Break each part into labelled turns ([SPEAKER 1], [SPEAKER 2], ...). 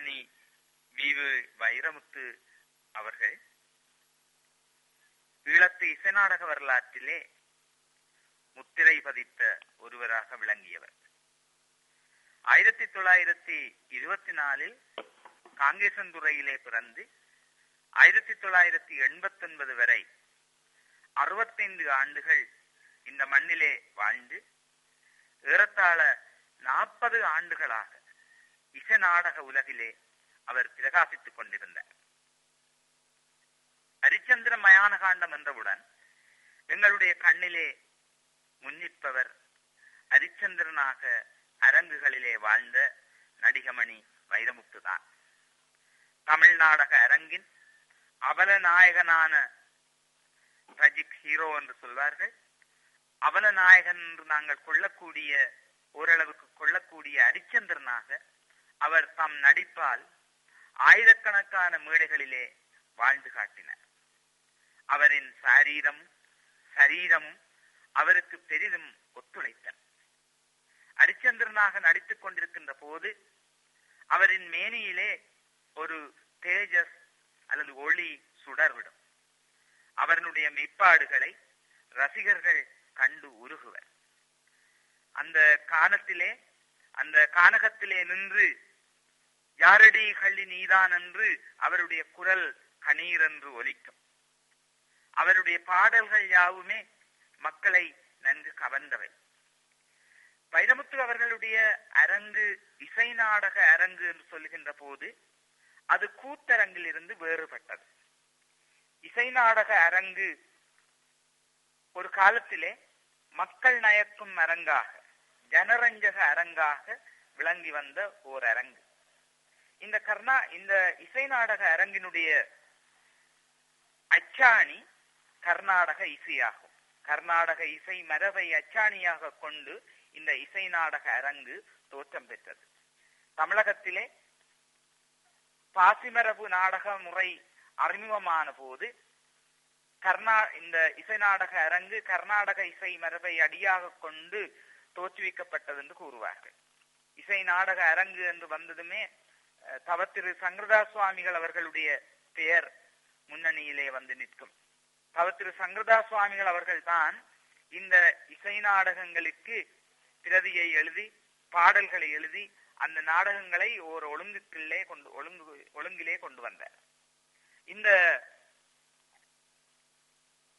[SPEAKER 1] மணி weave Vairamuthu அவர்கள் ஈழத்து இசைநாடக வரலாற்றிலே முத்திரை பதித்த ஒருவராக விளங்கியவர். ஆயிரத்தி தொள்ளாயிரத்தி இருபத்தி நாலில் காங்கேசந்துறையிலே பிறந்து ஆயிரத்தி தொள்ளாயிரத்தி எண்பத்தி ஒன்பது வரை அறுபத்தைந்து ஆண்டுகள் இந்த மண்ணிலே வாழ்ந்து ஏறத்தாழ நாற்பது ஆண்டுகளாக இச நாடக உலகிலே அவர் பிரகாசித்துக் கொண்டிருந்தார். ஹரிச்சந்திர மயான காண்டம் என்றவுடன் எங்களுடைய கண்ணிலே முன்னிற்பவர் ஹரிச்சந்திரனாக அரங்குகளிலே வாழ்ந்த நடிகமணி வைரமுத்துதான். தமிழ் நாடக அரங்கின் அவல நாயகனான ரஜிக் ஹீரோ என்று சொல்வார்கள். அவல நாயகன் என்று நாங்கள் கொள்ளக்கூடிய ஓரளவுக்கு கொள்ளக்கூடிய ஹரிச்சந்திரனாக அவர் தம் நடிப்பால் ஆயிரக்கணக்கான மேடைகளிலே வாழ்ந்து காட்டினார். அவரின் சாரீரம் சரீரமும் அவருக்கு பெரிதும் ஒத்துழைத்தன. ஹரிச்சந்திரனாக நடித்துக் கொண்டிருக்கின்ற போது அவரின் மேனியிலே ஒரு தேஜஸ் அல்லது ஒளி சுடர்விடும். அவருடைய மெய்ப்பாடுகளை ரசிகர்கள் கண்டு உருகுவர். அந்த கானத்திலே அந்த கானகத்திலே நின்று யாரடி கள்ளி நீதான் என்று அவருடைய குரல் கணீர் என்று ஒலிக்கும். அவருடைய பாடல்கள் யாவுமே மக்களை நன்கு கவர்ந்தவை. வைரமுத்து அவர்களுடைய அரங்கு இசை நாடக அரங்கு என்று சொல்லுகின்ற போது அது கூத்தரங்கில் இருந்து வேறுபட்டது. இசை நாடக அரங்கு ஒரு காலத்திலே மக்கள் நயக்கும் அரங்காக ஜனரஞ்சக அரங்காக விளங்கி வந்த ஓர் அரங்கு இந்த கர்ணா இந்த இசை நாடக அரங்கினுடைய அச்சாணி கர்நாடக இசையாகும். கர்நாடக இசை மரபை அச்சாணியாக கொண்டு இந்த இசை நாடக அரங்கு தோற்றம் பெற்றது. தமிழகத்திலே பாசிமரபு நாடக முறை அறிமுகமான போது கர்நா இந்த இசை நாடக அரங்கு கர்நாடக இசை மரபை அடியாக கொண்டு தோற்றுவிக்கப்பட்டது என்று கூறுவார்கள். இசை நாடக அரங்கு என்று வந்ததுமே தவ திரு சங்கரதா சுவாமிகள் அவர்களுடைய பெயர் முன்னணியிலே வந்து நிற்கும். தவ திரு சங்கரதா சுவாமிகள் அவர்கள் தான் இந்த இசை நாடகங்களுக்கு பிரதியை எழுதி பாடல்களை எழுதி அந்த நாடகங்களை ஒரு ஒழுங்குக்குள்ளே கொண்டு ஒழுங்கு ஒழுங்கிலே கொண்டு வந்தார். இந்த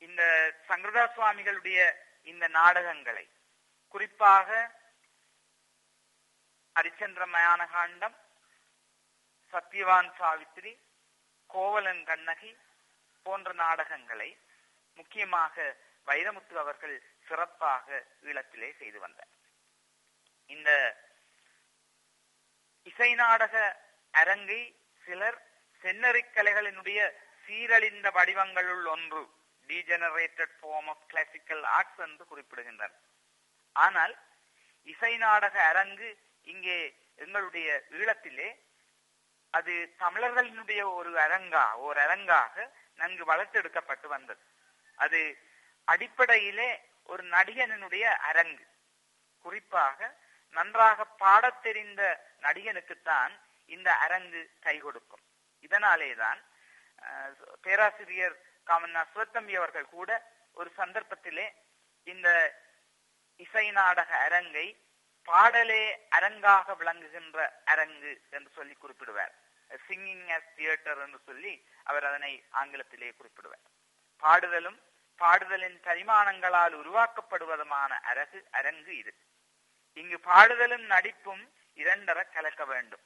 [SPEAKER 1] இந்த சங்கரதா சுவாமிகளுடைய இந்த நாடகங்களை குறிப்பாக ஹரிச்சந்திர மயான காண்டம் சத்யவான் சாவித்திரி கோவலன் கண்ணகி போன்ற நாடகங்களை முக்கியமாக வைரமுத்து அவர்கள் சிறப்பாக ஈழத்திலே செய்து வந்தார். இந்த இசை நாடக அரங்கை சிலர் சென்னறிக் கலைகளினுடைய சீரழிந்த வடிவங்களுள் ஒன்று degenerated form of classical arts என்று குறிப்பிடுகின்றனர். ஆனால் இசை நாடக அரங்கு இங்கே எங்களுடைய ஈழத்திலே அது தமிழர்களினுடைய ஒரு அரங்கா ஒரு அரங்காக நன்கு வளர்த்தெடுக்கப்பட்டு வந்தது. அது அடிப்படையிலே ஒரு நடிகனுடைய அரங்கு. குறிப்பாக நன்றாக பாடத் தெரிந்த நடிகனுக்குத்தான் இந்த அரங்கு கை கொடுக்கும். இதனாலேதான் பேராசிரியர் காமன்னா சிவத்தம்பி அவர்கள் கூட ஒரு சந்தர்ப்பத்திலே இந்த இசை நாடக அரங்கை பாடலே அரங்காக விளங்குகின்ற அரங்கு என்று சொல்லி குறிப்பிடுவார். சிங்கிங் as தியேட்டர் என்று சொல்லி அவர் அதனை ஆங்கிலத்திலே குறிப்பிடுவார். பாடுதலும் பாடுதலின் பரிமாணங்களால் உருவாக்கப்படுவதுமான அரகு அரங்கு இது. இங்கு பாடுதலும் நடிப்பும் இரண்டர கலக்க வேண்டும்.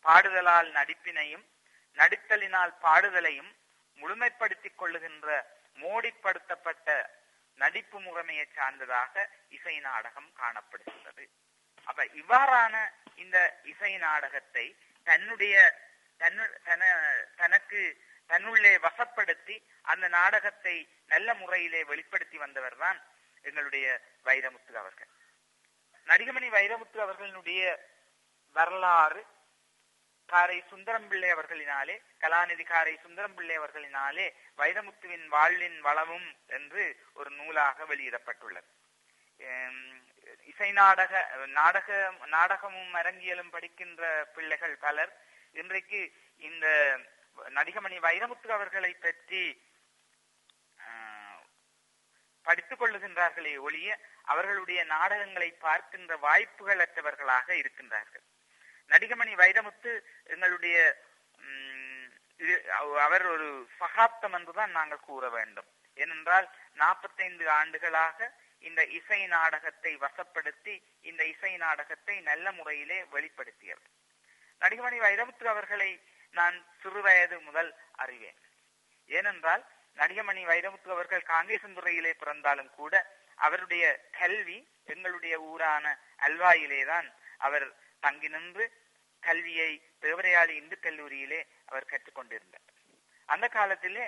[SPEAKER 1] பாடுதலால் நடிப்பினையும் நடித்தலினால் பாடுதலையும் முழுமைப்படுத்திக் கொள்ளுகின்ற மோடிப்படுத்தப்பட்ட நடிப்பு முறைமையை சார்ந்ததாக இசை நாடகம் காணப்படுகின்றது. அப்ப இவ்வாறான இந்த இசை நாடகத்தை தன்னுடைய தன்னு தன- தனக்கு தன்னுள்ளே வசப்படுத்தி அந்த நாடகத்தை நல்ல முறையிலே வெளிப்படுத்தி வந்தவர் தான் எங்களுடைய வைரமுத்து அவர்கள். நடிகமணி வைரமுத்து அவர்களுடைய வரலாறு காரை சுந்தரம் பிள்ளை அவர்களினாலே கலாநிதி காரை சுந்தரம் பிள்ளை அவர்களினாலே வைரமுத்துவின் வாழ்வின் வளமும் என்று ஒரு நூலாக வெளியிடப்பட்டுள்ளது. இசை நாடக நாடக நாடகமும் அரங்கியலும் படிக்கின்ற பிள்ளைகள் பலர் இன்றைக்கு இந்த நடிகமணி வைரமுத்து அவர்களை பற்றி ஆஹ், படித்துக் கொள்ளுகின்றார்களே ஒழிய அவர்களுடைய நாடகங்களை பார்க்கின்ற வாய்ப்புகள் அற்றவர்களாக இருக்கின்றார்கள். நடிகமணி வைரமுத்து எங்களுடைய இது- அவர் ஒரு சகாப்தம் என்றுதான் நாங்கள் கூற வேண்டும். ஏனென்றால் நாற்பத்தைந்து ஆண்டுகளாக இந்த இசை நாடகத்தை வசப்படுத்தி இந்த இசை நாடகத்தை நல்ல முறையிலே வெளிப்படுத்தியவர். நடிகமணி வைரமுத்து அவர்களை நான் சிறு வயது முதல் அறிவேன். ஏனென்றால் நடிகமணி வைரமுத்து அவர்கள் காங்கேசந்துறையிலே பிறந்தாலும் கூட அவருடைய கல்வி எங்களுடைய ஊரான அல்வாயிலேதான் அவர் தங்கி நின்று கல்வியை தேவரையாளி இந்து கல்லூரியிலே அவர் கற்றுக்கொண்டிருந்தார். அந்த காலத்திலே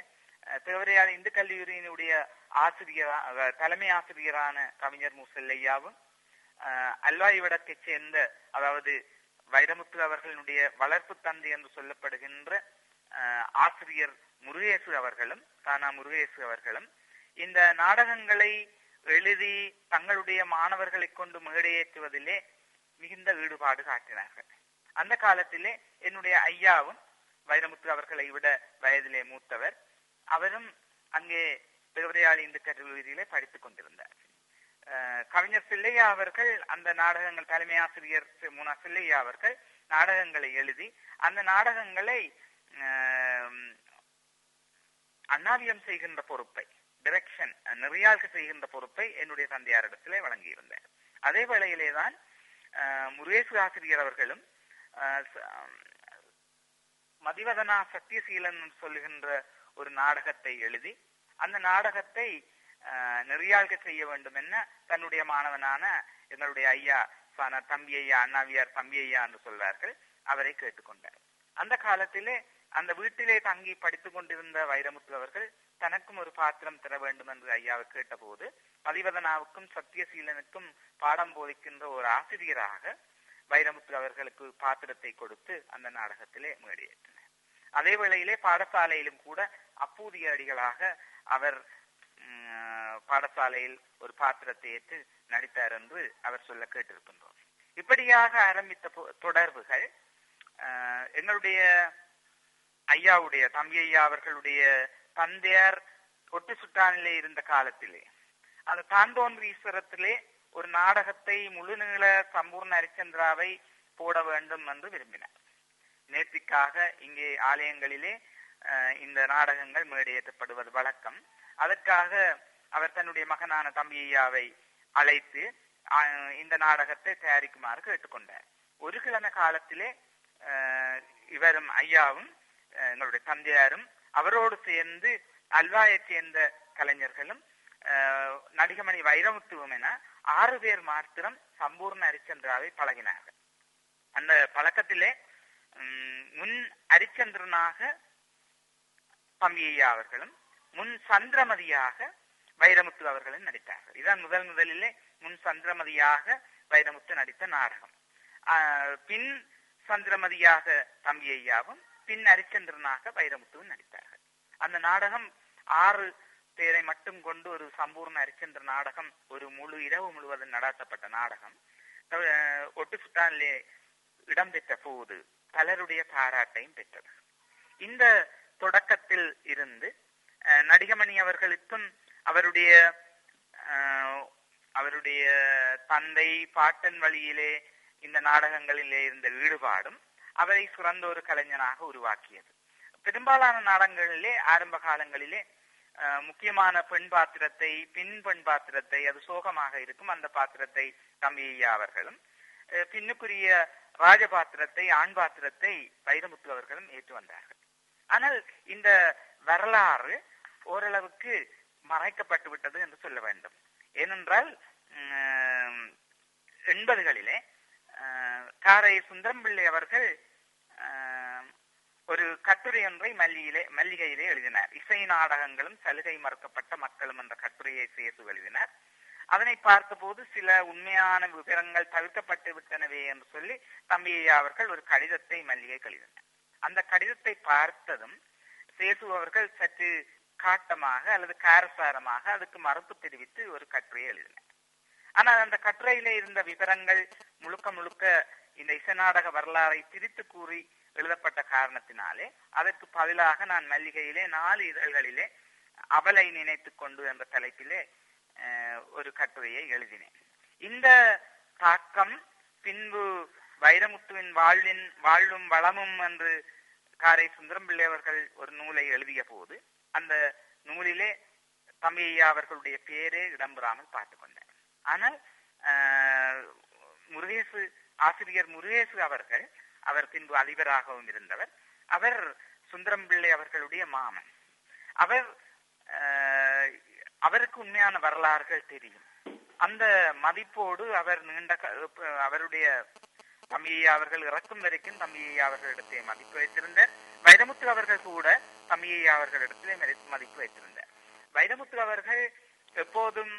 [SPEAKER 1] அஹ், தேவரையாளி இந்து கல்லூரியினுடைய ஆசிரியர் தலைமை ஆசிரியரான கவிஞர் முசல்லையாவும் அஹ், சேர்ந்த அதாவது வைரமுத்து அவர்களுடைய வளர்ப்பு தந்தை என்று சொல்லப்படுகின்ற அஹ், ஆசிரியர் முருகேசு அவர்களும் தானா முருகேசு அவர்களும் இந்த நாடகங்களை எழுதி தங்களுடைய மாணவர்களை கொண்டு மேடையேற்றுவதிலே மிகுந்த ஈடுபாடு காட்டினார்கள். அந்த காலத்திலே என்னுடைய ஐயாவும் வைரமுத்து அவர்களை விட வயதிலே மூத்தவர். அவரும் அங்கே பெருவரையாளி இந்து கல்லூரியிலே படித்துக் கொண்டிருந்தார். கவிஞர் சில்லையா அவர்கள் அந்த நாடகங்கள் தலைமை ஆசிரியர் சி- முனா சில்லையா அவர்கள் நாடகங்களை எழுதி அந்த நாடகங்களை அண்ணாவியம் செய்கின்ற பொறுப்பை டிரெக்ஷன் நெறியாழ்க்கு செய்கின்ற பொறுப்பை என்னுடைய தந்தையாரிடத்திலே வழங்கியிருந்தார். அதே வேளையிலே தான் முருகேசு ஆசிரியர் அவர்களும் மதிவதனா சத்தியசீலன் சொல்லுகின்ற ஒரு நாடகத்தை எழுதி அந்த நாடகத்தை அஹ், நெறியாழ்க செய்ய வேண்டும் என்ன தன்னுடைய மாணவனான எங்களுடைய ஐயா தம்பி ஐயா அண்ணாவியார் தம்பி ஐயா என்று சொல்வார்கள். அவரை கேட்டுக்கொண்டார். அந்த காலத்திலே அந்த வீட்டிலே தங்கி படித்துக் கொண்டிருந்த வைரமுத்து அவர்கள் தனக்கும் ஒரு பாத்திரம் தர வேண்டும் என்று ஐயாவை கேட்டபோது மதிவதனாவுக்கும் சத்தியசீலனுக்கும் பாடம் போதிக்கின்ற ஒரு ஆசிரியராக வைரமுத்து அவர்களுக்கு பாத்திரத்தை கொடுத்து அந்த நாடகத்திலே மேடையேற்றினார். அதே வேளையிலே பாடசாலையிலும் கூட அப்பூதிய அடிகளாக அவர் பாடசாலையில் ஒரு பாத்திரத்தை ஏற்று நடித்தார் என்று அவர் சொல்ல கேட்டிருக்கின்றோம். இப்படியாக ஆரம்பித்த தொடர்புகள் எங்களுடைய ஐயாவுடைய தம்பி ஐயா அவர்களுடைய தந்தையார் ஒட்டு சுட்டானிலே இருந்த காலத்திலே அந்த தாண்டோன்றீஸ்வரத்திலே ஒரு நாடகத்தை முழுநீள சம்பூர்ண ஹரிச்சந்திராவை போட வேண்டும் என்று விரும்பினார். நேர்த்திக்காக இங்கே ஆலயங்களிலே இந்த நாடகங்கள் மேடையேற்றப்படுவது வழக்கம். அதற்காக அவர் தன்னுடைய மகனான தம்பியாவை அழைத்து இந்த நாடகத்தை தயாரிக்குமாறு கேட்டுக்கொண்டார். ஒரு கிழமை காலத்திலே இவரும் ஐயாவும் எங்களுடைய தந்தையாரும் அவரோடு சேர்ந்து அல்வாயைச் சேர்ந்த கலைஞர்களும் நடிகமணி வைரமுத்துவம் என ஆறு பேர் மாத்திரம் சம்பூர்ண ஹரிச்சந்திராவை பழகினார்கள். அந்த பழக்கத்திலே உம், முன் ஹரிச்சந்திரனாக பம்பியா அவர்களும் முன் சந்திரமதியாக வைரமுத்து அவர்களும் நடித்தார்கள். இதான் முதல் முதலிலே முன் சந்திரமதியாக வைரமுத்து நடித்த நாடகம். ஆஹ், பின் சந்திரமதியாக தம்பி ஐயாவும் பின் ஹரிச்சந்திரனாக வைரமுத்துவும் நடித்தார்கள். அந்த நாடகம் ஆறு பேரை மட்டும் கொண்டு ஒரு சம்பூர்ண ஹரிச்சந்திர நாடகம் ஒரு முழு இரவு முழுவதும் நடாத்தப்பட்ட நாடகம். அஹ், ஒட்டு சுட்டானிலே இடம்பெற்ற போது பலருடைய பாராட்டையும் பெற்றது. இந்த தொடக்கத்தில் இருந்து அஹ், நடிகமணி அவர்களுக்கும் அவருடைய அஹ், அவருடைய தந்தை பாட்டன் வழியிலே இந்த நாடகங்களிலே இருந்த ஈடுபாடும் அவரை சுரந்த ஒரு கலைஞனாக உருவாக்கியது. பெரும்பாலான நாடகங்களிலே ஆரம்ப காலங்களிலே முக்கியமான பெண் பாத்திரத்தை பின் பெண் பாத்திரத்தை அது சோகமாக இருக்கும் அந்த பாத்திரத்தை தம்பி ஐயா அவர்களும் அஹ், பின்னுக்குரிய ராஜ பாத்திரத்தை ஆண் பாத்திரத்தை வைரமுத்து அவர்களும் ஏற்று வந்தார்கள் ஆனால் இந்த வரலாறு ஓரளவுக்கு மறைக்கப்பட்டு விட்டது என்று சொல்ல வேண்டும். ஏனென்றால் உம், எண்பதுகளிலே காரை சுந்தரம் பிள்ளை அவர்கள் ஒரு கட்டுரை ஒன்றை மல்லியிலே மல்லிகையிலே எழுதினார். இசை நாடகங்களும் சலுகை மறுக்கப்பட்ட மக்களும் என்ற கட்டுரையை சேர்த்து எழுதினார். அதனை பார்த்தபோது சில உண்மையான விவரங்கள் தவிர்க்கப்பட்டு விட்டனவே என்று சொல்லி தம்பியா அவர்கள் ஒரு கடிதத்தை மல்லிகை எழுதினார் அந்த கடிதத்தை பார்த்ததும் சேசு அவர்கள் சற்று காட்டமாக அல்லது காரசாரமாக அதுக்கு மறுப்பு தெரிவித்து ஒரு கட்டுரையை எழுதினார். ஆனால் அந்த கட்டுரையிலே இருந்த விவரங்கள் முழுக்க முழுக்க இந்த இசை நாடக வரலாறை திரித்து கூறி எழுதப்பட்ட காரணத்தினாலே அதற்கு பதிலாக நான் மல்லிகையிலே நாலு இதழ்களிலே அவலை நினைத்துக் கொண்டு என்ற தலைப்பிலே அஹ், ஒரு கட்டுரையை எழுதினேன். இந்த தாக்கம் பின்பு வைரமுத்துவின் வாழ்வின் வாழ்வும் வளமும் என்று காரை சுந்தரம் பிள்ளை அவர்கள் ஒரு நூலை எழுதிய போது அந்த நூலிலே தம்பி அவர்களுடைய பேரே இடம்பெறாமல் பார்த்துக்கொண்டார் ஆனால் ஆஹ், முருகேசு ஆசிரியர் முருகேசு அவர்கள் அவர் பின்பு அதிபராகவும் இருந்தவர் அவர் சுந்தரம் பிள்ளை அவர்களுடைய மாமன். அவர் ஆஹ், அவருக்கு உண்மையான வரலாறுகள் தெரியும். அந்த மதிப்போடு அவர் நீண்ட க- அவருடைய தம்பியை அவர்கள் இறக்கும் வரைக்கும் தம்பியை அவர்களிடத்தை மதிப்பு வைத்திருந்தார். வைரமுத்து அவர்கள் கூட தம்பியை அவர்களிடத்திலே மதிப்பு வைத்திருந்தார். வைரமுத்து அவர்கள் எப்போதும்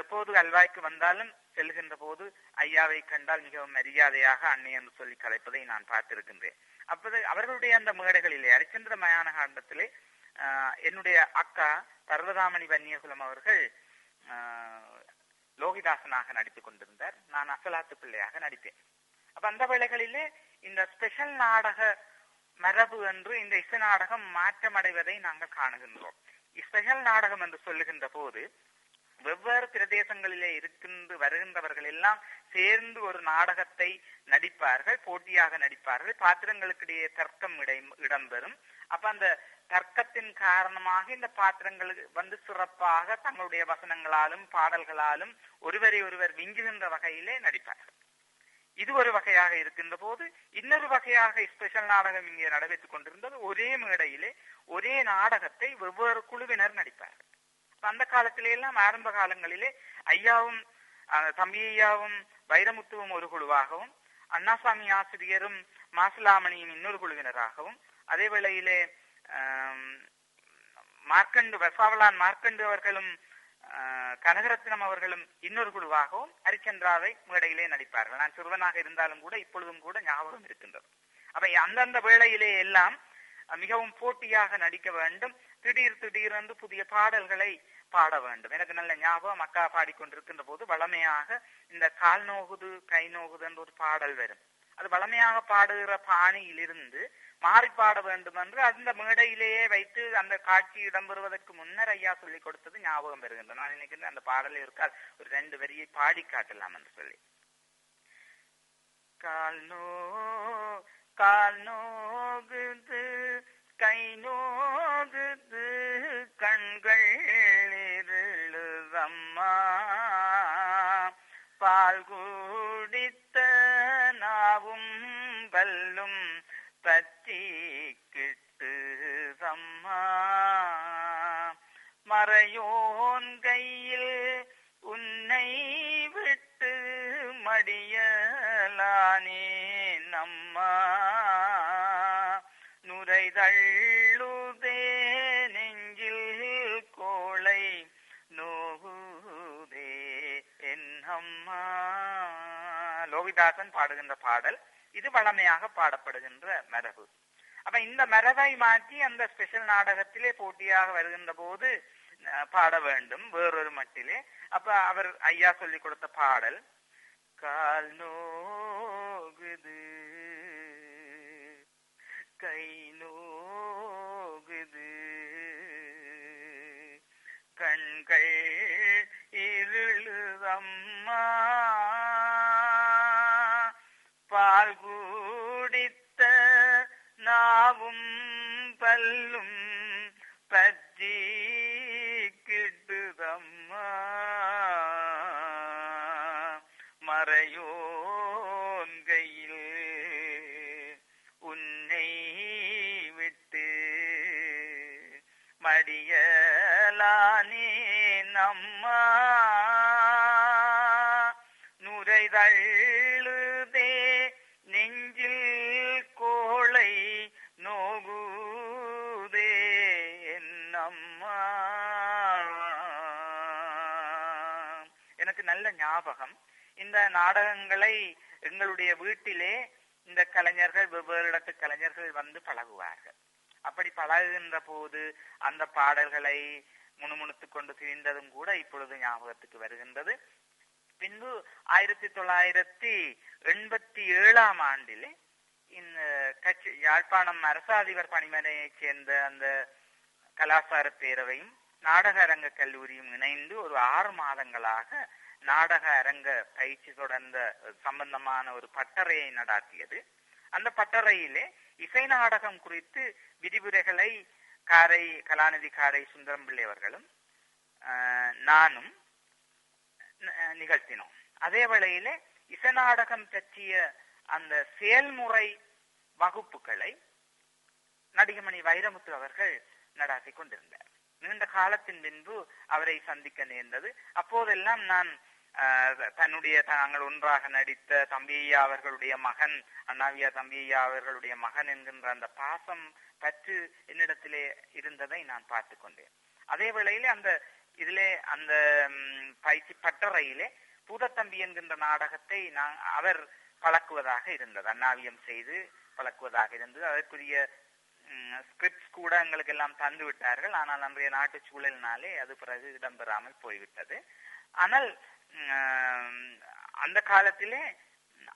[SPEAKER 1] எப்போது அல்வாய்க்கு வந்தாலும் செல்கின்ற போது ஐயாவை கண்டால் மிகவும் மரியாதையாக அன்னை என்று சொல்லி கலைப்பதை நான் பார்த்திருக்கின்றேன். அப்போது அவர்களுடைய அந்த மேடைகளிலே அரிச்சந்திர மயான காண்டத்திலே என்னுடைய அக்கா பர்வதாமணி வன்னியகுலம் அவர்கள் ஆஹ், லோகிதாசனாக நடித்துக் கொண்டிருந்தார். நான் அசலாத்து பிள்ளையாக நடித்தேன். அப்ப அந்த வேளைகளிலே இந்த ஸ்பெஷல் நாடக மரபு என்று இந்த இசை நாடகம் மாற்றமடைவதை நாங்கள் காணுகின்றோம். ஸ்பெஷல் நாடகம் என்று சொல்லுகின்ற போது வெவ்வேறு பிரதேசங்களிலே இருக்கின்ற வருகின்றவர்கள் எல்லாம் சேர்ந்து ஒரு நாடகத்தை நடிப்பார்கள் போட்டியாக நடிப்பார்கள். பாத்திரங்களுக்கிடையே தர்க்கம் இடை- இடம்பெறும் அப்ப அந்த தர்க்கத்தின் காரணமாக இந்த பாத்திரங்கள் வந்து சிறப்பாக தங்களுடைய வசனங்களாலும் பாடல்களாலும் ஒருவரை ஒருவர் விஞ்சுகின்ற வகையிலே நடிப்பார்கள். இது ஒரு வகையாக இருக்கின்ற போது இன்னொரு வகையாக ஸ்பெஷல் நாடகம் இங்கே நடைபெற்றுக் கொண்டிருந்தது. ஒரே மேடையிலே ஒரே நாடகத்தை வெவ்வேறு குழுவினர் நடிப்பார்கள் அந்த காலத்திலே எல்லாம் ஆரம்ப காலங்களிலே ஐயாவும் அஹ், தம்பி ஐயாவும் வைரமுத்துவும் ஒரு குழுவாகவும் அண்ணாசாமி ஆசிரியரும் மாசிலாமணியும் இன்னொரு குழுவினராகவும் அதே வேளையிலே மார்க்கண்டு வசாவலான் மார்க்கண்டு அவர்களும் கனகரத்னம் அவர்களும் இன்னொரு குழுவாகவும் ஹரிச்சந்திராவை மேடையிலே நடிப்பார்கள். நான் சிறுவனாக இருந்தாலும் கூட இப்பொழுதும் கூட ஞாபகம் இருக்கின்றது. அப்ப அந்தந்த வேளையிலே எல்லாம் மிகவும் போட்டியாக நடிக்க வேண்டும். திடீர் திடீரென்று புதிய பாடல்களை பாட வேண்டும். எனக்கு நல்ல ஞாபகம் அக்கா பாடிக்கொண்டிருக்கின்ற போது வளமையாக இந்த கால் நோகுது கை நோகுது என்ற ஒரு பாடல் வரும். அது வளமையாக பாடுகிற பாணியிலிருந்து மாறி பாட வேண்டும் என்று அந்த மேடையிலேயே வைத்து அந்த காட்சி இடம்பெறுவதற்கு முன்னர் ஐயா சொல்லிக் கொடுத்தது ஞாபகம் பெறுகின்ற நான் நினைக்கிறேன் அந்த பாடல் இருக்கால் ஒரு ரெண்டு வரியை பாடி காட்டலாம் என்று சொல்லி. கால் நோ கால் நோகுது கை நோகுது கண்கள் இருளுதம்மா பால்கோ பற்றி கிட்டு சம்மா. மறையோன் கையில் உன்னை விட்டு மடியலானே நம்மா. நுரை தள்ளுதே நெஞ்சில் கோளை நோகுதே என் அம்மா. லோகிதாசன் பாடுகின்ற பாடல் இது வளமையாக பாடப்படுகின்ற மரபு. அப்ப இந்த மரபை மாற்றி அந்த ஸ்பெஷல் நாடகத்திலே போட்டியாக வருகின்ற போது பாட வேண்டும். வேறொரு மட்டிலே. அப்ப அவர் ஐயா சொல்லி கொடுத்த பாடல் கால் நோகுது கை நோகுது கண்கள் இருளுதம்மா நாவும் பல்லும் பற்றி கிட்டுதம்மா. மறையோன் கையில் உன்னை விட்டு மடியலானே நம்மா. நுரைதழ் ஞாபகம். இந்த நாடகங்களை எங்களுடைய வீட்டிலே இந்த கலைஞர்கள் வெவ்வேறு இடத்து கலைஞர்கள் வந்து பழகுவார்கள். அப்படி பழகுகின்ற போது அந்த பாடல்களை முணுமுணுத்துக் கொண்டு திரிந்ததும் கூட இப்பொழுது ஞாபகத்துக்கு வருகின்றது. பின்பு ஆயிரத்தி தொள்ளாயிரத்தி எண்பத்தி ஏழாம் ஆண்டிலே இந்த கட்சி யாழ்ப்பாணம் அரசாதிபர் பணிமனையைச் சேர்ந்த அந்த கலாசார பேரவையும் நாடக அரங்க கல்லூரியும் இணைந்து ஒரு ஆறு மாதங்களாக நாடக அரங்க பயிற்சி தொடர்ந்த சம்பந்தமான ஒரு பட்டறையை நடாத்தியது. அந்த பட்டறையிலே இசை நாடகம் குறித்து விதிமுறைகளை காரை கலாநிதி காரை சுந்தரம் பிள்ளை அவர்களும் ஆஹ், நானும் நிகழ்த்தினோம். அதே வேளையிலே இசை நாடகம் பற்றிய அந்த செயல்முறை வகுப்புகளை நடிகமணி வைரமுத்து அவர்கள் நடாத்தி கொண்டிருந்தார். நீண்ட காலத்தின் பின்பு அவரை சந்திக்க நேர்ந்தது. அப்போதெல்லாம் நான் தன்னுடைய தாங்கள் ஒன்றாக நடித்த தம்பியா அவர்களுடைய மகன் அண்ணாவியா தம்பியா அவர்களுடைய மகன் என்கின்ற அந்த பாசம் பற்று என்னிடத்திலே இருந்ததை நான் பார்த்து கொண்டேன். அதே வேளையிலே அந்த இதிலே அந்த பயிற்சி பட்டறையிலே பூதத்தம்பி என்கின்ற நாடகத்தை நான் அவர் பழக்குவதாக இருந்தது. அண்ணாவியம் செய்து பழக்குவதாக இருந்தது. அதற்குரிய ஸ்கிரிப்ட்ஸ் கூட எங்களுக்கு எல்லாம் தந்து விட்டார்கள். ஆனால் அன்றைய நாட்டு சூழலினாலே அது பிறகு இடம்பெறாமல் போய்விட்டது. ஆனால் அந்த காலத்திலே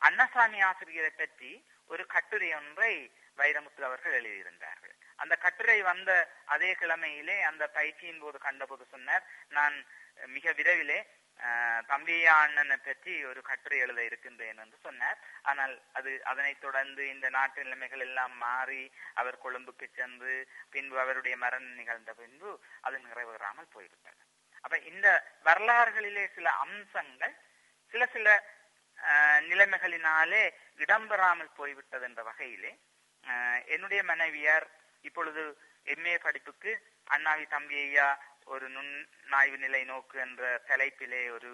[SPEAKER 1] அன்னசாமி ஆசிரியரை பற்றி ஒரு கட்டுரை ஒன்றை வைரமுத்து அவர்கள் எழுதியிருந்தார்கள். அந்த கட்டுரை வந்த அதே கிழமையிலே அந்த பயிற்சியின் போது கண்டபோது சொன்னார் நான் மிக விரைவிலே தம்பியா அண்ணனை பற்றி ஒரு கட்டுரை எழுத இருக்கின்றேன் என்று சொன்னார். ஆனால் அது அதனைத் தொடர்ந்து இந்த நாட்டு நிலைமைகள் எல்லாம் மாறி அவர் கொழும்புக்கு சென்று பின்பு அவருடைய மரணம் நிகழ்ந்த பின்பு அது நிறைவேறாமல் போய்விட்டது. அப்ப இந்த வரலாறுகளிலே சில அம்சங்கள் சில சில நிலைமைகளினாலே இடம்பெறாமல் போய்விட்டது என்ற வகையிலே என்னுடைய மனைவியார் இப்பொழுது எம்ஏ படிப்புக்கு அண்ணாவி தம்பி ஐயா ஒரு நுண்ணாய்வு நிலை நோக்கு என்ற தலைப்பிலே ஒரு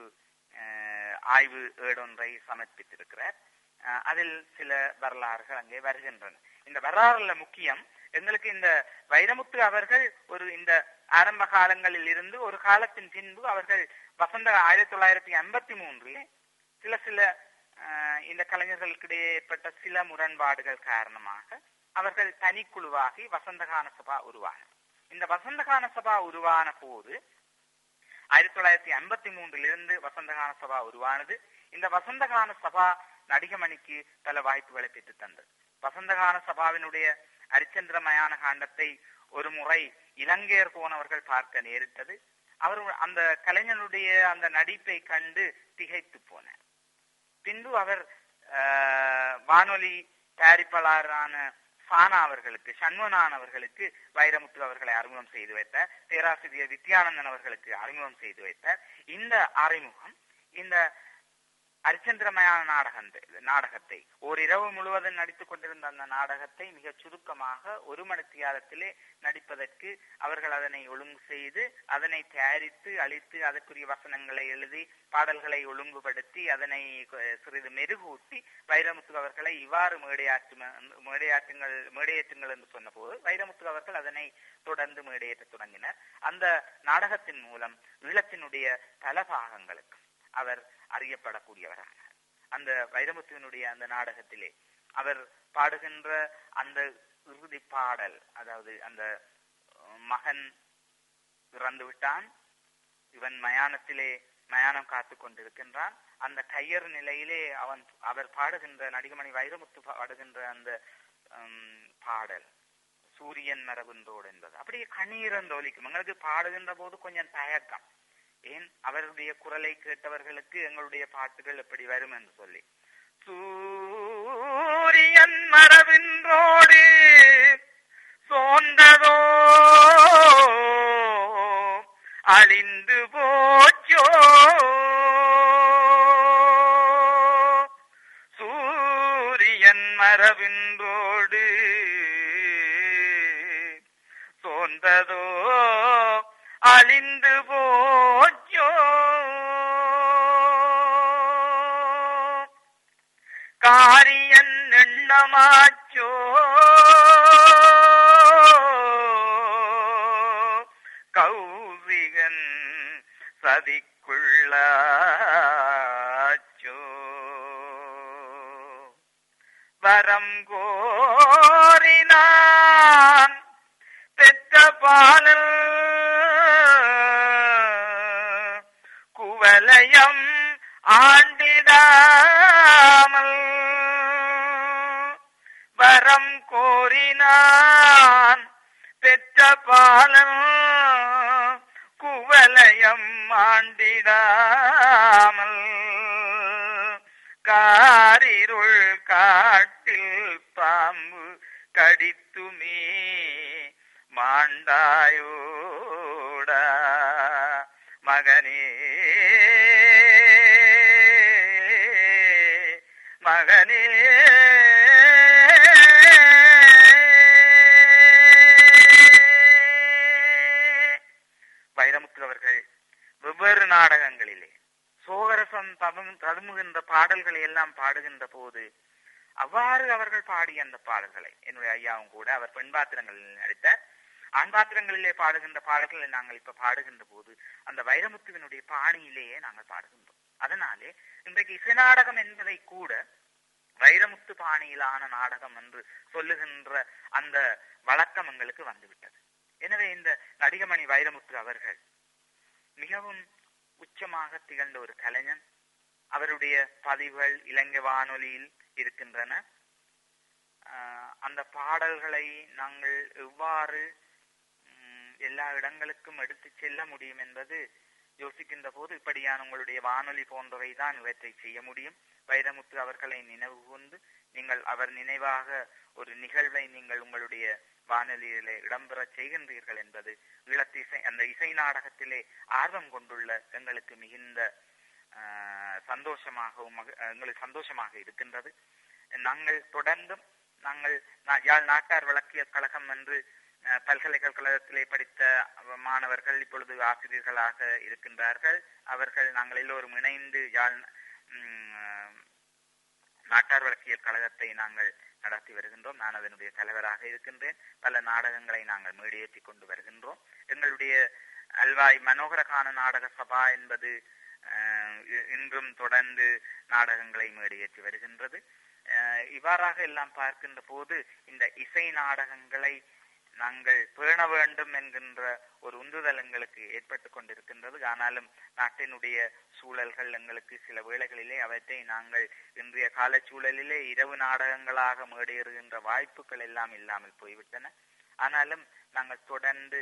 [SPEAKER 1] அஹ், ஆய்வு ஏடொன்றை சமர்ப்பித்திருக்கிறார். அஹ், அதில் சில வரலாறுகள் அங்கே வருகின்றன. இந்த வரலாறுல முக்கியம் எங்களுக்கு இந்த வைரமுத்து அவர்கள் ஒரு இந்த ஆரம்ப காலங்களில் இருந்து ஒரு காலத்தின் பின்பு அவர்கள் வசந்த ஆயிரத்தி தொள்ளாயிரத்தி ஐம்பத்தி மூன்றில் சில சில இந்த கலைஞர்களுக்கிடையே ஏற்பட்ட சில முரண்பாடுகள் காரணமாக அவர்கள் தனிக்குழுவாகி வசந்தகான சபா உருவானது இந்த வசந்தகான சபா உருவான போது ஆயிரத்தி தொள்ளாயிரத்தி ஐம்பத்தி மூன்றிலிருந்து வசந்தகான சபா உருவானது. இந்த வசந்தகான சபா நடிகமணிக்கு பல வாய்ப்புகளை பெற்று தந்தது. வசந்தகான சபாவினுடைய அரிச்சந்திர மயான காண்டத்தை ஒரு முறை இலங்கையர் போனவர்கள் பார்க்க நேரிட்டது. அவர் அந்த கலைஞனுடைய அந்த நடிப்பை கண்டு திகைத்து போனார். பின்பு அவர் ஆஹ், வானொலி தயாரிப்பாளரான சானா அவர்களுக்கு சண்முனான் அவர்களுக்கு வைரமுத்து அவர்களை அறிமுகம் செய்து வைத்தார். பேராசிரியர் வித்யானந்தன் அவர்களுக்கு அறிமுகம் செய்து வைத்தார். இந்த அறிமுகம் இந்த அரிச்சந்திரமயான நாடகம் நாடகத்தை. ஓரிரவு முழுவதும் நடித்துக் கொண்டிருந்த அந்த நாடகத்தை மிக சுருக்கமாக ஒரு மணித்தியாலத்திலே நடிப்பதற்கு அவர்கள் அதனை ஒழுங்கு செய்து அதனை தயாரித்து அழித்து அதற்குரிய வசனங்களை எழுதி பாடல்களை ஒழுங்குபடுத்தி அதனை சிறிது மெருகூட்டி வைரமுத்து அவர்களை இவ்வாறு மேடையாற்று மேடையாற்றுங்கள் மேடையேற்றுங்கள் என்று சொன்னபோது வைரமுத்து அவர்கள் அதனை தொடர்ந்து மேடையேற்றத் தொடங்கினர். அந்த நாடகத்தின் மூலம் ஈழத்தினுடைய பல பாகங்களுக்கு அவர் அறியப்படக்கூடியவராக அந்த வைரமுத்துவினுடைய அந்த நாடகத்திலே அவர் பாடுகின்ற அந்த இறுதி பாடல் அதாவது அந்த மகன் இறந்து விட்டான் இவன் மயானத்திலே மயானம் காத்து கொண்டிருக்கின்றான் அந்த கையர் நிலையிலே அவன் அவர் பாடுகின்ற நடிகமணி வைரமுத்து பாடுகின்ற அந்த பாடல் சூரியன் மரபுன்றோடு என்பது. அப்படியே கண்ணீரன் தோலிக்கும். எங்களுக்கு பாடுகின்ற போது கொஞ்சம் தயக்கம். ஏன்? அவருடைய குரலை கேட்டவர்களுக்கு எங்களுடைய பாட்டுகள் எப்படி வரும் என்று சொல்லி. சூரியன் மரபின்றோடு சோர்ந்ததோ? அழிந்து போச்சோ? சூரியன் மரபின்றோடு சோர்ந்ததோ? அழிந்து போ மனமாச்சோ கௌசிகன் சதிக்குள்ளாச்சோ. வரம் கோரினான் பெற்ற பாலில் குவலயம் ஆண்டினான் பாலம் குவலயம் ஆண்டிடாமல் காரிருள் காட்டில் பாம்பு கடித்துமே மாண்டாயோட. மகனே மகனே வைரமுத்து அவர்கள் வெவ்வேறு நாடகங்களிலே சோகரசம் பாடல்களை எல்லாம் பாடுகின்ற போது அவ்வாறு அவர்கள் பாடிய அந்த பாடல்களை என்னுடைய ஐயாவும் கூட அவர் பெண் பாத்திரங்களில் நடித்தார். ஆண் பாத்திரங்களிலே பாடுகின்ற பாடல்களை நாங்கள் இப்ப பாடுகின்ற போது அந்த வைரமுத்துவினுடைய பாணியிலேயே நாங்கள் பாடுகின்றோம். அதனாலே இன்றைக்கு இசை நாடகம் என்பதை கூட வைரமுத்து பாணியிலான நாடகம் என்று சொல்லுகின்ற அந்த வழக்கம் எங்களுக்கு வந்துவிட்டது. எனவே இந்த நடிகமணி வைரமுத்து அவர்கள் மிகவும் உச்சமாக திகழ்ந்த ஒரு கலைஞன். அவருடைய பதிவுகள் இலங்கை வானொலியில் இருக்கின்றன. ஆஹ் அந்த பாடல்களை நாங்கள் எவ்வாறு உம், எல்லா இடங்களுக்கும் எடுத்து செல்ல முடியும் என்பது யோசிக்கின்ற போது இப்படியான உங்களுடைய வானொலி போன்றவை தான் இவற்றை செய்ய முடியும். வைரமுத்து அவர்களை நினைவு கூர்ந்து நீங்கள் அவர் நினைவாக ஒரு நிகழ்வை நீங்கள் உங்களுடைய வானொலியிலே இடம்பெற செய்கின்றீர்கள் என்பது ஈழத்து இசை அந்த இசை நாடகத்திலே ஆர்வம் கொண்டுள்ள எங்களுக்கு மிகுந்த சந்தோஷமாகவும் எங்களுக்கு சந்தோஷமாக இருக்கின்றது. நாங்கள் தொடர்ந்தும் நாங்கள் யாழ் நாட்டார் வழக்கிய கழகம் என்று அஹ், பல்கலைக்கழகத்திலே படித்த மாணவர்கள் இப்பொழுது ஆசிரியர்களாக இருக்கின்றார்கள். அவர்கள் நாங்கள் எல்லோரும் இணைந்து யாழ் உம், நாட்டார் வழக்கியல் கழகத்தை நாங்கள் நடத்தி வருகின்றோம். நான் அதனுடைய தலைவராக இருக்கின்றேன். பல நாடகங்களை நாங்கள் மேடையேற்றி கொண்டு வருகின்றோம். எங்களுடைய அல்வாய் மனோகரகான நாடக சபா என்பது இன்றும் தொடர்ந்து நாடகங்களை மேடையேற்றி வருகின்றது. அஹ், இவ்வாறாக எல்லாம் பார்க்கின்ற போது இந்த இசை நாடகங்களை நாங்கள் பேண வேண்டும் என்கின்ற ஒரு உந்துதல் எங்களுக்கு ஏற்பட்டு கொண்டிருக்கின்றது. ஆனாலும் நாட்டினுடைய சூழல்கள் எங்களுக்கு சில வேளைகளிலே அவற்றை நாங்கள் இன்றைய கால சூழலிலே இரவு நாடகங்களாக மேடேறுகின்ற வாய்ப்புகள் எல்லாம் இல்லாமல் போய்விட்டன. ஆனாலும் நாங்கள் தொடர்ந்து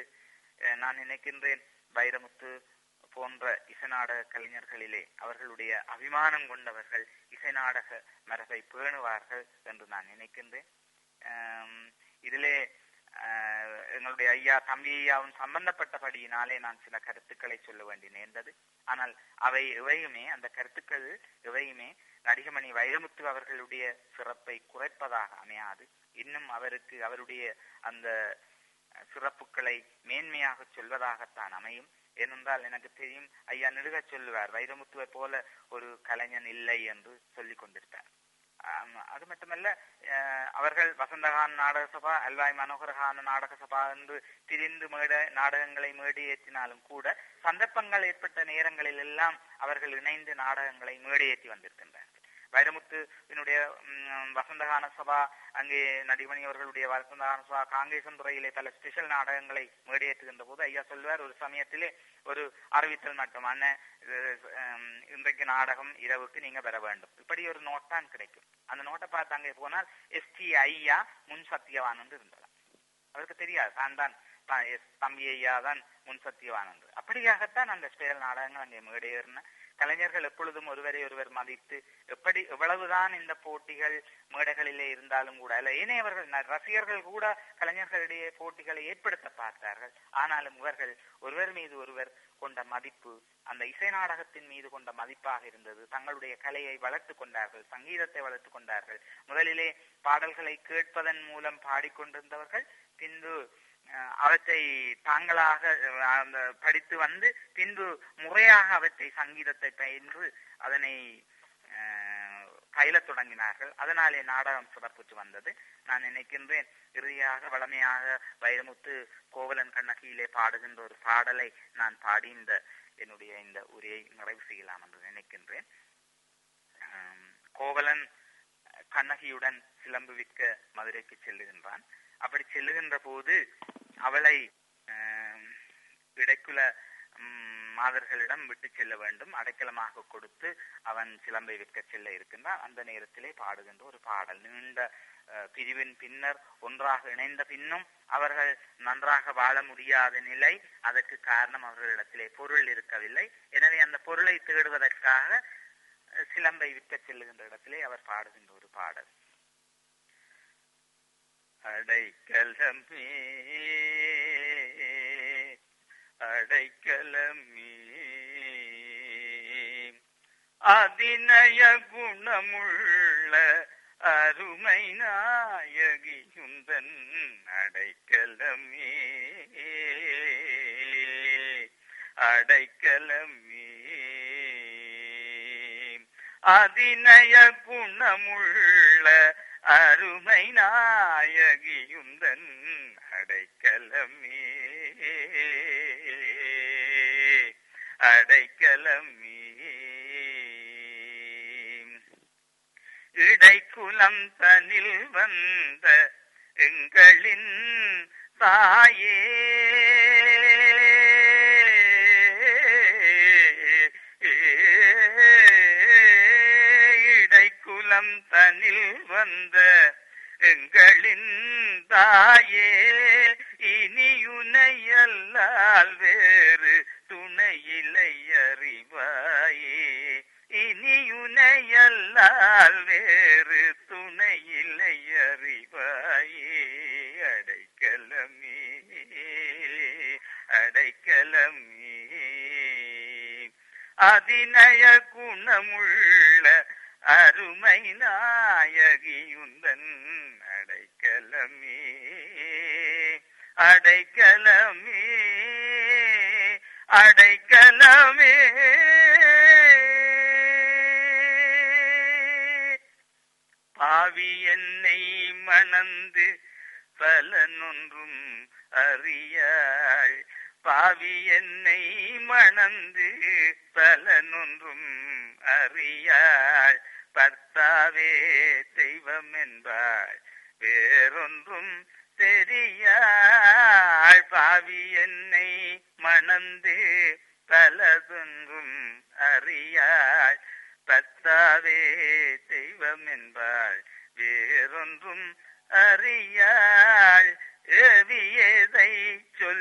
[SPEAKER 1] அஹ், நான் நினைக்கின்றேன் வைரமுத்து போன்ற இசை நாடக கலைஞர்களிலே அவர்களுடைய அபிமானம் கொண்டவர்கள் இசை நாடக மரபை பேணுவார்கள் என்று நான் நினைக்கின்றேன். இதிலே எங்களுடைய ஐயா தம்பி ஐயாவும் சம்பந்தப்பட்டபடியினாலே நான் சில கருத்துக்களை சொல்ல வேண்டி நேர்ந்தது. ஆனால் அவை எவையுமே அந்த கருத்துக்கள் எவையுமே நடிகமணி வைரமுத்து அவர்களுடைய சிறப்பை குறைப்பதாக அமையாது. இன்னும் அவருக்கு அவருடைய அந்த சிறப்புகளை மேன்மையாக சொல்வதாகத்தான் அமையும். ஏனென்றால் எனக்கு தெரியும் ஐயா நெடுக சொல்லுவார் வைரமுத்துவை போல ஒரு கலைஞன் இல்லை என்று சொல்லிக் கொண்டிருப்பார். அது மட்டுமல்ல அஹ், அவர்கள் வசந்தகான் நாடக சபா அல்வாய் மனோகரகான நாடக சபா என்று திரிந்து மேட நாடகங்களை மேடையேற்றினாலும் கூட சந்தர்ப்பங்கள் ஏற்பட்ட நேரங்களில் எல்லாம் அவர்கள் இணைந்து நாடகங்களை மேடையேற்றி வந்திருக்கின்றனர். வைரமுத்துவினுடைய வசந்தகான சபா அங்கே நடிமணி அவர்களுடைய வசந்தகான சபா காங்கேசன் துறையிலே பல ஸ்பெஷல் நாடகங்களை மேடையேற்றுகின்ற போது ஐயா சொல்வார் ஒரு சமயத்திலே ஒரு அறிவித்தல் மட்டுமான இன்றைக்கு நாடகம் இரவுக்கு நீங்க பெற வேண்டும். இப்படி ஒரு நோட் தான் கிடைக்கும். அந்த நோட்டை பார்த்து அங்கே போனால் எஸ்டி ஐயா முன் சத்தியவான் என்று இருந்ததாம். அவருக்கு தெரியாது தான் தான் தம்பி ஐயா தான் முன் சத்தியவான் என்று. அப்படியாகத்தான் அந்த ஸ்பெஷல் நாடகங்கள் அங்கே மேடையேறின. கலைஞர்கள் எப்பொழுதும் ஒருவரை ஒருவர் மதித்து எப்படி எவ்வளவுதான் இந்த போட்டிகள் மேடைகளிலே இருந்தாலும் கூட அல்ல ஏனையவர்கள் ரசிகர்கள் கூட கலைஞர்களிடையே போட்டிகளை ஏற்படுத்த பார்த்தார்கள். ஆனாலும் இவர்கள் ஒருவர் மீது ஒருவர் கொண்ட மதிப்பு அந்த இசை நாடகத்தின் மீது கொண்ட மதிப்பாக இருந்தது. தங்களுடைய கலையை வளர்த்துக் கொண்டார்கள் சங்கீதத்தை வளர்த்து கொண்டார்கள். முதலிலே பாடல்களை கேட்பதன் மூலம் பாடிக்கொண்டிருந்தவர்கள் பின்பு அவற்றை தாங்களாக அந்த படித்து வந்து பின்பு முறையாக அவற்றை சங்கீதத்தை பயின்று அதனை அஹ், பயிலத் தொடங்கினார்கள். அதனாலே நாடகம் சிறப்புற்று வந்தது. நான் நினைக்கின்றேன் இறுதியாக வளமையாக வைரமுத்து கோவலன் கண்ணகியிலே பாடுகின்ற ஒரு பாடலை நான் பாடி இந்த என்னுடைய இந்த உரையை நிறைவு செய்யலாம் என்று நினைக்கின்றேன். கோவலன் கண்ணகியுடன் சிலம்பு விற்க மதுரைக்கு செல்லுகின்றான். அப்படி செல்லுகின்ற போது அவளை இடைக்குல மாதர்களிடம் விட்டு செல்ல வேண்டும். அடைக்கலமாக கொடுத்து அவன் சிலம்பை விற்க செல்ல இருக்கின்றான். அந்த நேரத்திலே பாடுகின்ற ஒரு பாடல். நீண்ட அஹ், பிரிவின் பின்னர் ஒன்றாக இணைந்த பின்னும் அவர்கள் நன்றாக வாழ முடியாத நிலை. அதற்கு காரணம் அவர்களிடத்திலே பொருள் இருக்கவில்லை. எனவே அந்த பொருளை தேடுவதற்காக சிலம்பை விற்க செல்லுகின்ற இடத்திலே அவர் பாடுகின்ற ஒரு பாடல். அடைக்கலமே அடைக்கலமே அதிநய குணமுள்ள அருமை நாயகி நாயகியுந்தன் அடைக்கலமே அடைக்கலமே அதிநய குணமுள்ள அருமை நாயகியுந்தன் அடைக்கலமே. அடைக்கலமே. இடைக்குலம் தனில் வந்த எங்களின் தாயே. தம் தனில் வந்த எங்களின் தாயே இனியுனையல்லால் வேறு துணையிலை அறிவாயே. இனியுனையல்லால் வேறு துணையிலை அறிவாயே. அடைக்கலமே அடைக்கலமே. அதிநய குணமுள்ள அருமை நாயகியுந்தன் அடைக்கலமே அடைக்கலமே அடைக்கலமே. பாவி என்னை மணந்து பலனொன்றும் அறியாள் பாவி என்னை மணந்து பலனொன்றும் அறியாள் பர்த்தாவே தெய்வம் என்பாள் வேறொன்றும் தெரியாள் பாவி என்னை மணந்து பலதொன்றும் அறியாள் பர்த்தாவே தெய்வம் என்பாள் வேறொன்றும் அறியாள் எவியதை சொல்